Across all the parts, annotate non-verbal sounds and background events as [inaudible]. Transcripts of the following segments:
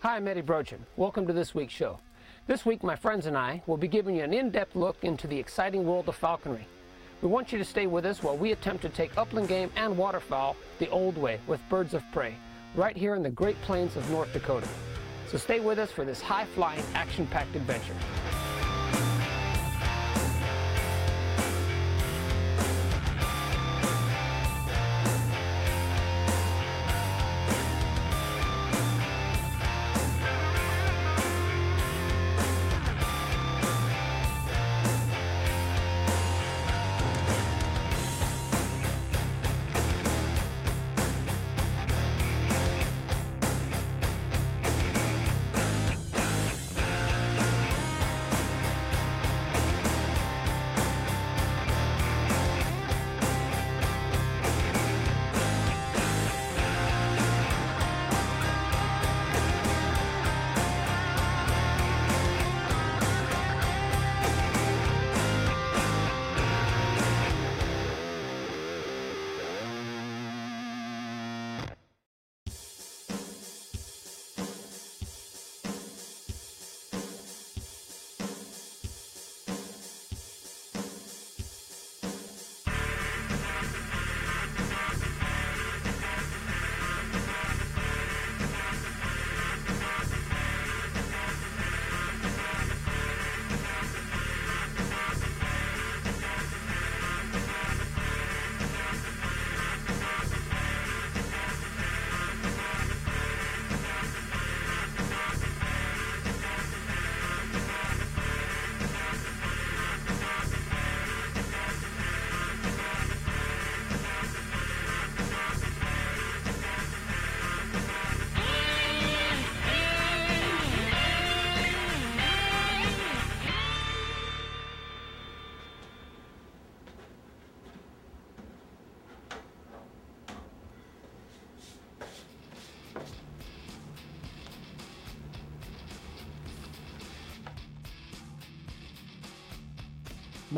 Hi, I'm Eddie Brochin. Welcome to this week's show. This week, my friends and I will be giving you an in-depth look into the exciting world of falconry. We want you to stay with us while we attempt to take upland game and waterfowl the old way with birds of prey, right here in the Great Plains of North Dakota. So stay with us for this high-flying, action-packed adventure.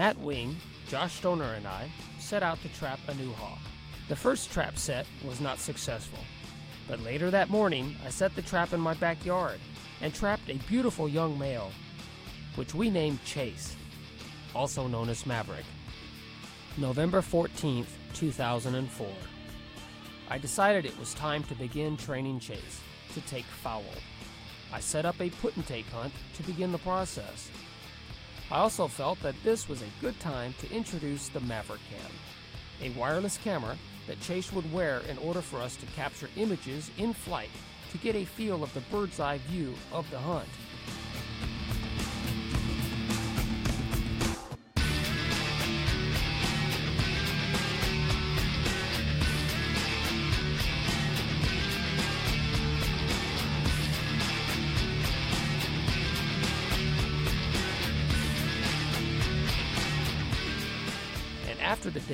Matt Wing, Josh Stoner, and I set out to trap a new hawk. The first trap set was not successful, but later that morning I set the trap in my backyard and trapped a beautiful young male, which we named Chase, also known as Maverick. November 14th, 2004. I decided it was time to begin training Chase to take fowl. I set up a put and take hunt to begin the process. I also felt that this was a good time to introduce the Maverick Cam, a wireless camera that Chase would wear in order for us to capture images in flight to get a feel of the bird's eye view of the hunt.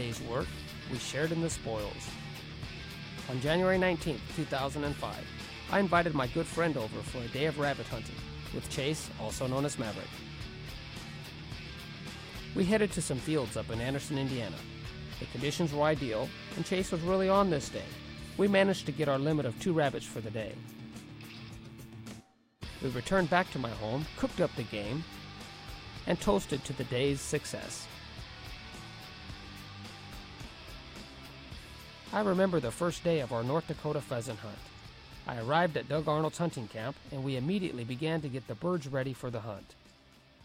Day's work, we shared in the spoils. On January 19, 2005, I invited my good friend over for a day of rabbit hunting with Chase, also known as Maverick. We headed to some fields up in Anderson, Indiana. The conditions were ideal, and Chase was really on this day. We managed to get our limit of two rabbits for the day. We returned back to my home, cooked up the game, and toasted to the day's success. I remember the first day of our North Dakota pheasant hunt. I arrived at Doug Arnold's hunting camp and we immediately began to get the birds ready for the hunt.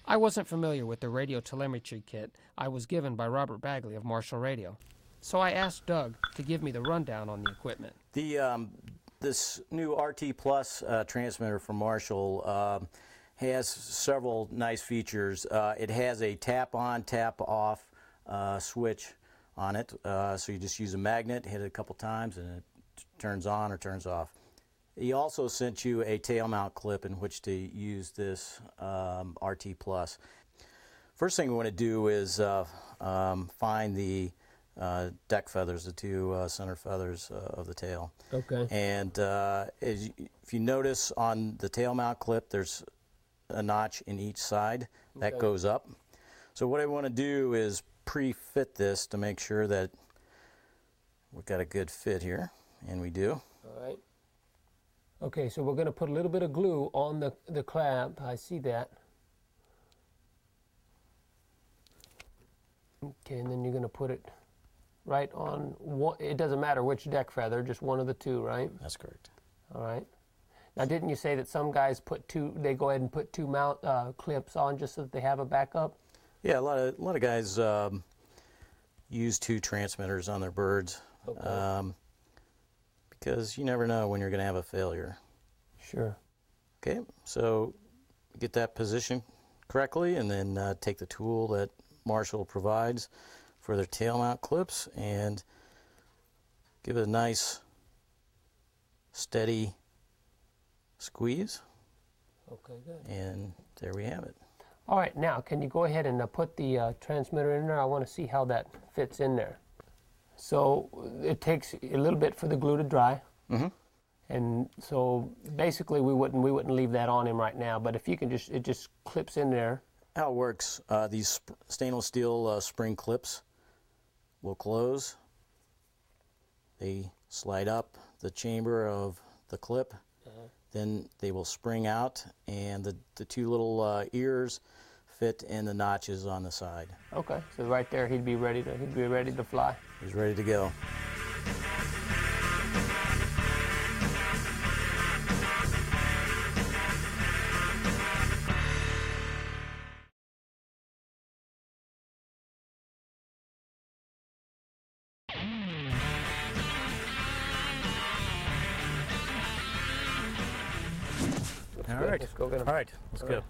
I wasn't familiar with the radio telemetry kit I was given by Robert Bagley of Marshall Radio, so I asked Doug to give me the rundown on the equipment. The um, this new RT Plus uh, transmitter from Marshall um has several nice features. Uh, it has a tap on, tap off uh, switch on it, uh, so you just use a magnet, hit it a couple times, and it turns on or turns off. He also sent you a tail mount clip in which to use this um, RT Plus. First thing we want to do is uh, um, find the uh, deck feathers, the two uh, center feathers uh, of the tail. Okay. And uh, you, if you notice on the tail mount clip, there's a notch in each side that Okay. goes up. So what I want to do is pre-fit this to make sure that we've got a good fit here, and we do. All right. Okay, so we're going to put a little bit of glue on the, the clamp. I see that. Okay, and then you're going to put it right on one. It doesn't matter which deck feather, just one of the two, right? That's correct. All right. Now, didn't you say that some guys put two? They go ahead and put two mount uh, clips on just so that they have a backup. Yeah, a lot of a lot of guys um, use two transmitters on their birds Okay. um, because you never know when you're going to have a failure. Sure. Okay, so get that position correctly, and then uh, take the tool that Marshall provides for their tail mount clips and give it a nice steady squeeze, Okay, good. and there we have it. All right, now can you go ahead and uh, put the uh, transmitter in there? I want to see how that fits in there. So it takes a little bit for the glue to dry. Mm-hmm. And so basically we wouldn't we wouldn't leave that on him right now, but if you can just it just clips in there. How it works, uh, these sp- stainless steel uh, spring clips will close. They slide up the chamber of the clip, then they will spring out, and the, the two little uh, ears fit in the notches on the side. Okay, so right there he'd be ready to he'd be ready to fly. He's ready to go. All right. Let's All go. right.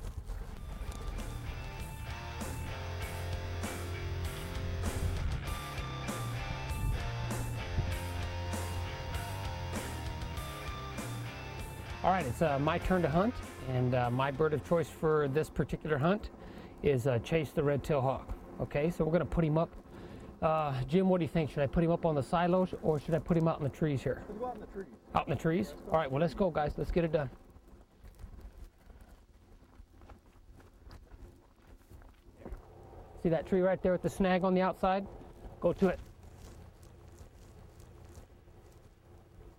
All right, it's uh, my turn to hunt, and uh, my bird of choice for this particular hunt is uh, Chase the red-tailed hawk. Okay, so we're gonna put him up. Uh, Jim, what do you think? Should I put him up on the silos or should I put him out in the trees here? Out in the trees. Out in the trees? All right, well, let's go, guys. Let's get it done. See that tree right there with the snag on the outside? Go to it.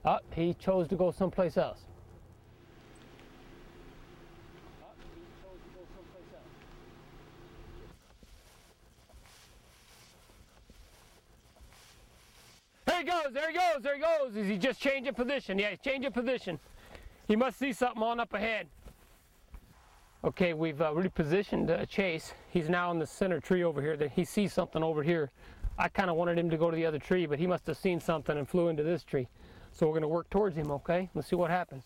Oh, he chose to go someplace else. There he goes, there he goes, there he goes. Is he just changing position? Yeah, he's changing position. He must see something on up ahead. Okay, we've uh, repositioned uh, Chase. He's now in the center tree over here. That He sees something over here. I kind of wanted him to go to the other tree, but he must have seen something and flew into this tree. So we're going to work towards him, okay? Let's see what happens.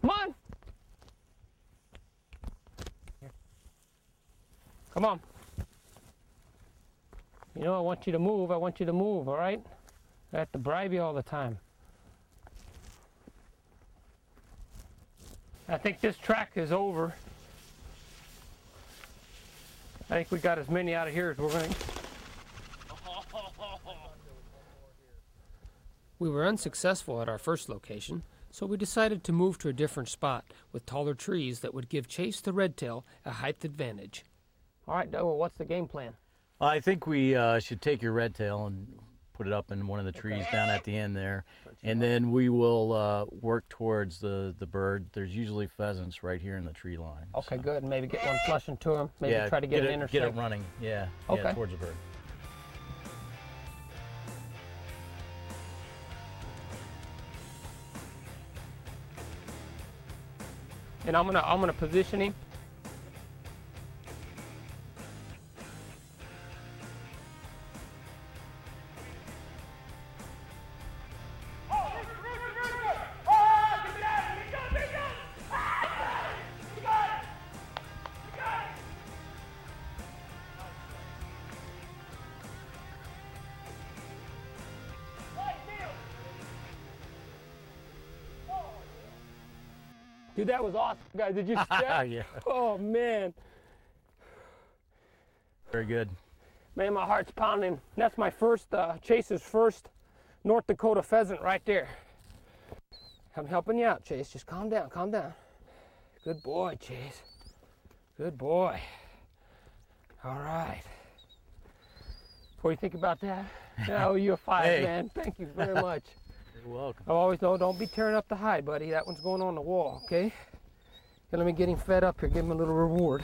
Come on! Come on. You know, I want you to move. I want you to move, all right? I have to bribe you all the time. I think this track is over. I think we got as many out of here as we're going to. We were unsuccessful at our first location, so we decided to move to a different spot with taller trees that would give Chase the Redtail a height advantage. All right, Doe, what's the game plan? I think we uh, should take your red tail and put it up in one of the trees down at the end there, and then we will uh, work towards the the bird. There's usually pheasants right here in the tree line. Okay, so- good. Maybe get one flushing to him. Maybe yeah, try to get, it, an Get it running. Yeah. Yeah, Okay. towards the bird. And I'm gonna I'm gonna position him. Dude, that was awesome, guys. Did you [laughs] see that? yeah. Oh man, Very good. man, my heart's pounding. That's my first uh, Chase's first North Dakota pheasant right there. I'm helping you out, Chase. Just calm down, calm down. Good boy, Chase. Good boy. All right. What do you think about that? I owe you a five, Hey. man. Thank you very [laughs] much. You're welcome. I always know, don't be tearing up the hide, buddy. That one's going on the wall, okay? And let me get him fed up here, give him a little reward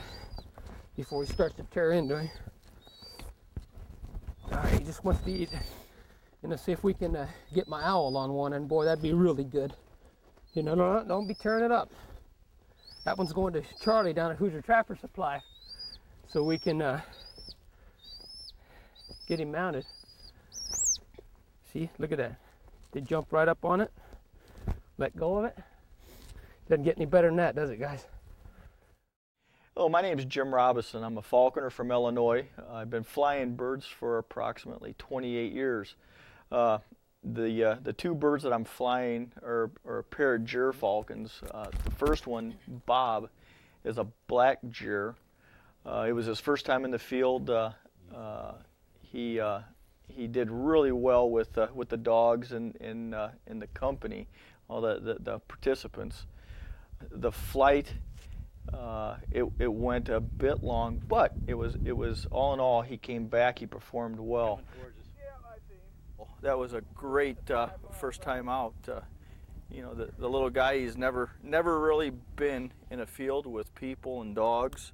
before he starts to tear into him. All right, he just wants to eat. You know, see if we can uh, get my owl on one, and boy, that'd be really good. You know, no, no, don't be tearing it up. That one's going to Charlie down at Hoosier Trapper Supply, so we can uh, get him mounted. See, look at that. Jump right up on it, let go of it. Doesn't get any better than that, does it, guys? Hello, my name is Jim Robison. I'm a falconer from Illinois. I've been flying birds for approximately 28 years. Uh, the uh, the two birds that I'm flying are, are a pair of gyr falcons. Uh, the first one, Bob, is a black gyr. Uh, it was his first time in the field. Uh, uh, he he did really well with uh, with the dogs and in uh, in the company, all the, the, the participants. The flight uh, it, it went a bit long, but it was it was all in all he came back. He performed well. That was a great uh, first time out. Uh, you know, the, the little guy he's never never really been in a field with people and dogs.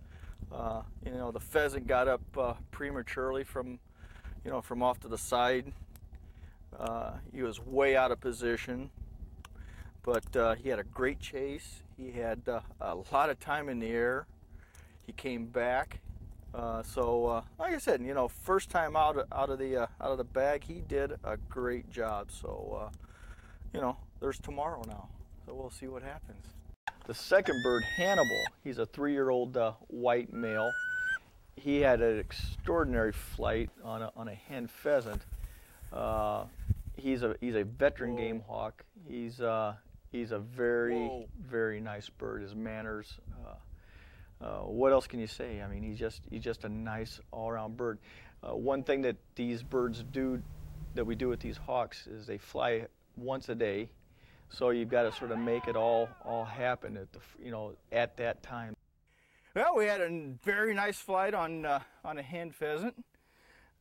Uh, you know, the pheasant got up uh, prematurely from you know from off to the side. Uh, he was way out of position but uh, he had a great chase. He had uh, a lot of time in the air. He came back. Uh, so, uh, like I said, you know, first time out out of the uh, out of the bag, he did a great job. So, you know, there's tomorrow now. So we'll see what happens. The second bird, Hannibal, he's a three-year-old white male. He had an extraordinary flight on a, on a hen pheasant. Uh, he's a he's a veteran game hawk. He's uh, he's a very Whoa. very nice bird. His manners. Uh, uh, what else can you say? I mean, he's just he's just a nice all-around bird. Uh, one thing that these birds do, that we do with these hawks, is they fly once a day. So you've got to sort of make it all all happen at the you know at that time. Well, we had a very nice flight on uh, on a hen pheasant.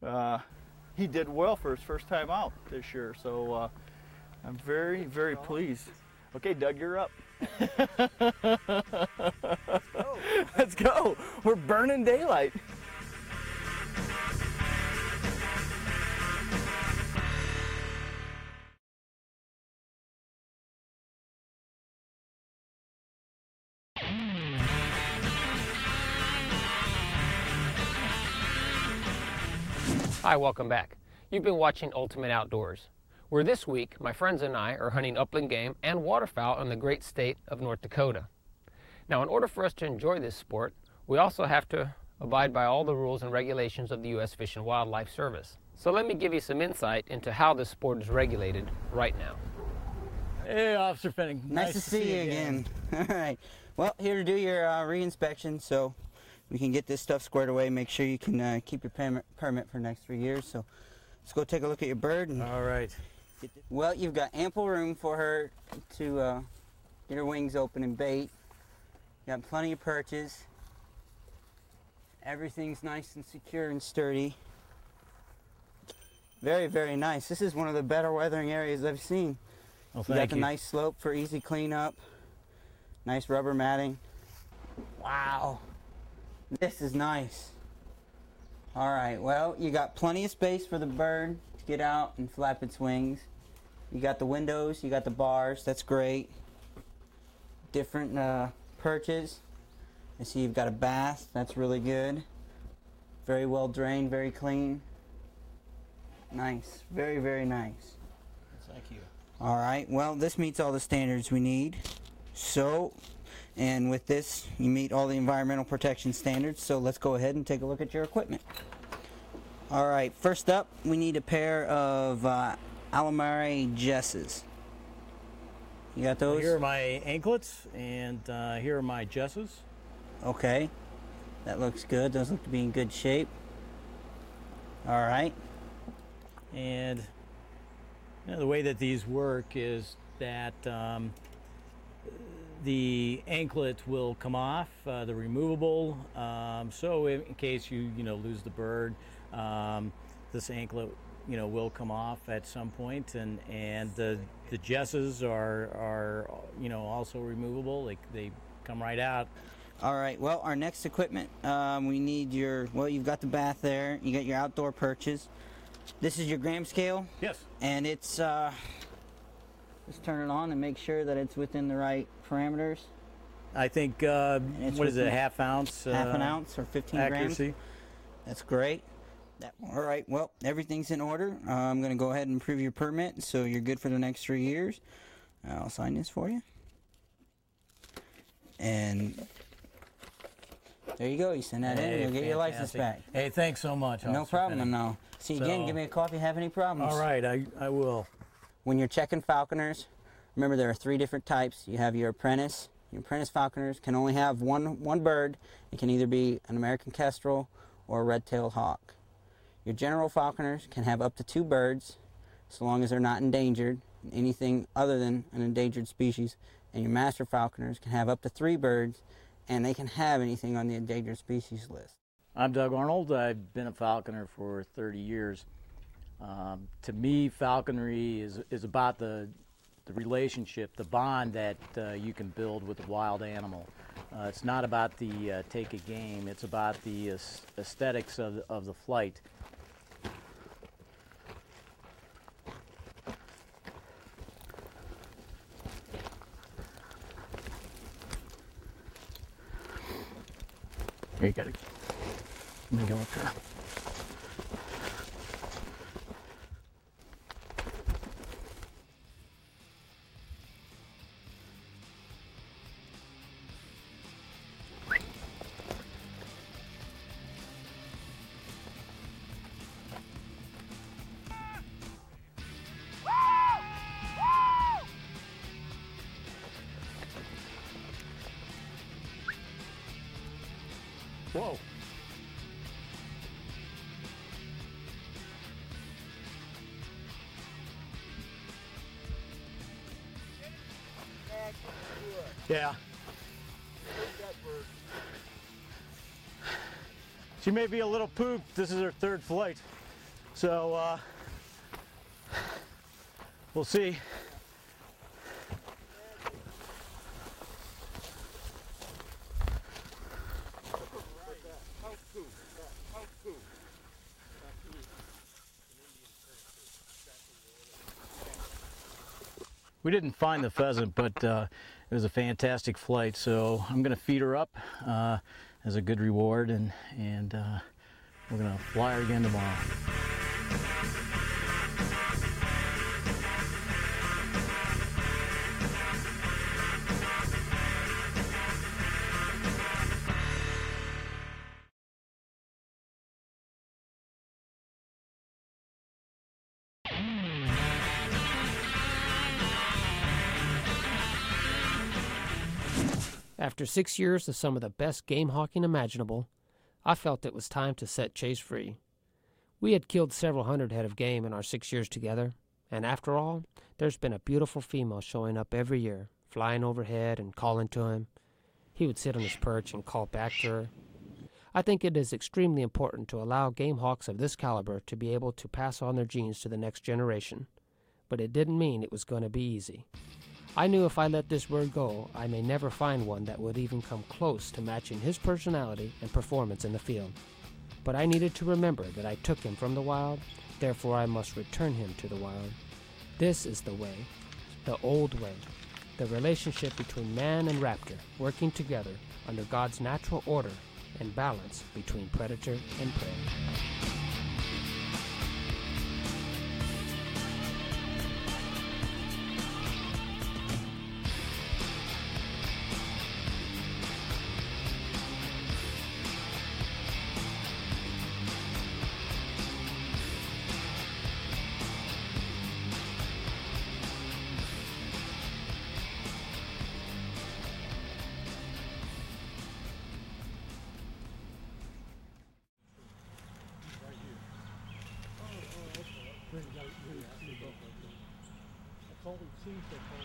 Uh, he did well for his first time out this year, so uh, I'm very very pleased. Okay, Doug, you're up. [laughs] [laughs] Let's go. We're burning daylight. Hi, welcome back. You've been watching Ultimate Outdoors, where this week my friends and I are hunting upland game and waterfowl in the great state of North Dakota. Now, in order for us to enjoy this sport, we also have to abide by all the rules and regulations of the U.S. Fish and Wildlife Service. So let me give you some insight into how this sport is regulated right now. Hey, Officer Fenning. Nice, to, see, you again. [laughs] All right. Well, here to do your uh, re-inspection, so we can get this stuff squared away. Make sure you can uh, keep your permit, permit for the next three years. So let's go take a look at your bird. And All right. well, you've got ample room for her to uh, get her wings open and bate. You got plenty of perches. Everything's nice and secure and sturdy. Very, very nice. This is one of the better weathering areas I've seen. Well, You got the you. nice slope for easy cleanup. Nice rubber matting. Wow. This is nice. All right, well, you got plenty of space for the bird to get out and flap its wings. You got the windows, you got the bars, that's great. Different uh, perches. I see you've got a bath, that's really good. Very well drained, very clean. Nice, very, very nice. Thank you. All right, well, this meets all the standards we need. So, and with this, you meet all the environmental protection standards. So let's go ahead and take a look at your equipment. All right, first up, we need a pair of uh, Aylmeri Jesses. You got those? Here are my anklets, and uh, here are my jesses. Okay, that looks good. Those look to be in good shape. All right, And you know, the way that these work is that um, the anklet will come off, uh, the removable. Um, so in, case you you know lose the bird, um, this anklet, you know, will come off at some point, and and the the jesses are are you know also removable. They they come right out. All right. Well, our next equipment, um, we need your. Well, you've got the bath there. You got your outdoor perches. This is your gram scale, Yes. and it's. Uh, just turn it on and make sure that it's within the right parameters. I think uh, what is it, half ounce? Half an uh, ounce or 15 accuracy. grams. That's great. That, all right. Well, everything's in order. Uh, I'm going to go ahead and approve your permit, so you're good for the next three years. I'll sign this for you. And there you go. You send that in, Hey, you'll get your license back. Hey, thanks so much. No Officer problem. Finney. No. See you again. Give me a call if you have any problems. All right, I, I will. When you're checking falconers, remember there are three different types. You have your apprentice. Your apprentice falconers can only have one one bird. It can either be an American kestrel or a red-tailed hawk. Your general falconers can have up to two birds, so long as they're not endangered, anything other than an endangered species. And your master falconers can have up to three birds, and they can have anything on the endangered species list. I'm Doug Arnold. I've been a falconer for 30 years. Um, to me, falconry is, is about the, the relationship, the bond that uh, you can build with a wild animal. Uh, it's not about the uh, take a game, it's about the aes- aesthetics of, the- of the flight. Here you got it. Let me go up there. She may be a little pooped. This is her third flight. So, uh, we'll see. We didn't find the pheasant, but uh, it was a fantastic flight. So I'm going to feed her up uh, as a good reward, and and uh, we're going to fly her again tomorrow. After six years of some of the best game hawking imaginable, I felt it was time to set Chase free. We had killed several hundred head of game in our six years together, and after all, there's been a beautiful female showing up every year, flying overhead and calling to him. He would sit on his perch and call back to her. I think it is extremely important to allow game hawks of this caliber to be able to pass on their genes to the next generation, but it didn't mean it was going to be easy. I knew if I let this bird go, I may never find one that would even come close to matching his personality and performance in the field. But I needed to remember that I took him from the wild, therefore I must return him to the wild. This is the way, the old way, the relationship between man and raptor working together under God's natural order and balance between predator and prey. cold seas so cold.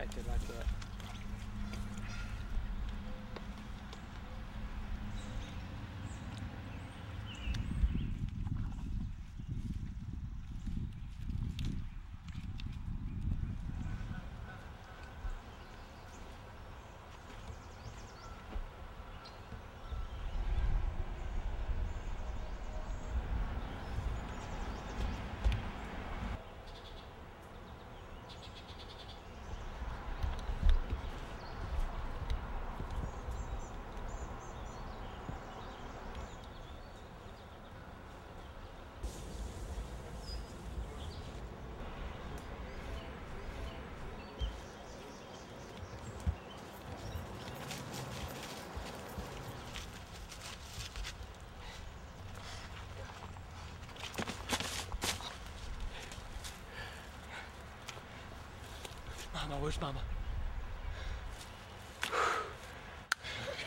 I did like that. Mama, where's Mama?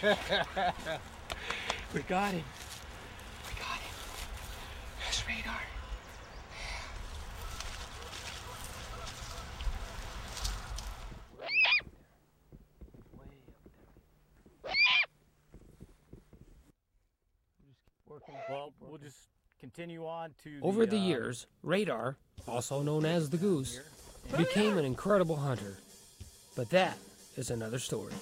[laughs] we got him. We got him. That's radar. Well, we'll just continue on to Over the uh, years, Radar, also known as the Goose, became an incredible hunter. But that is another story.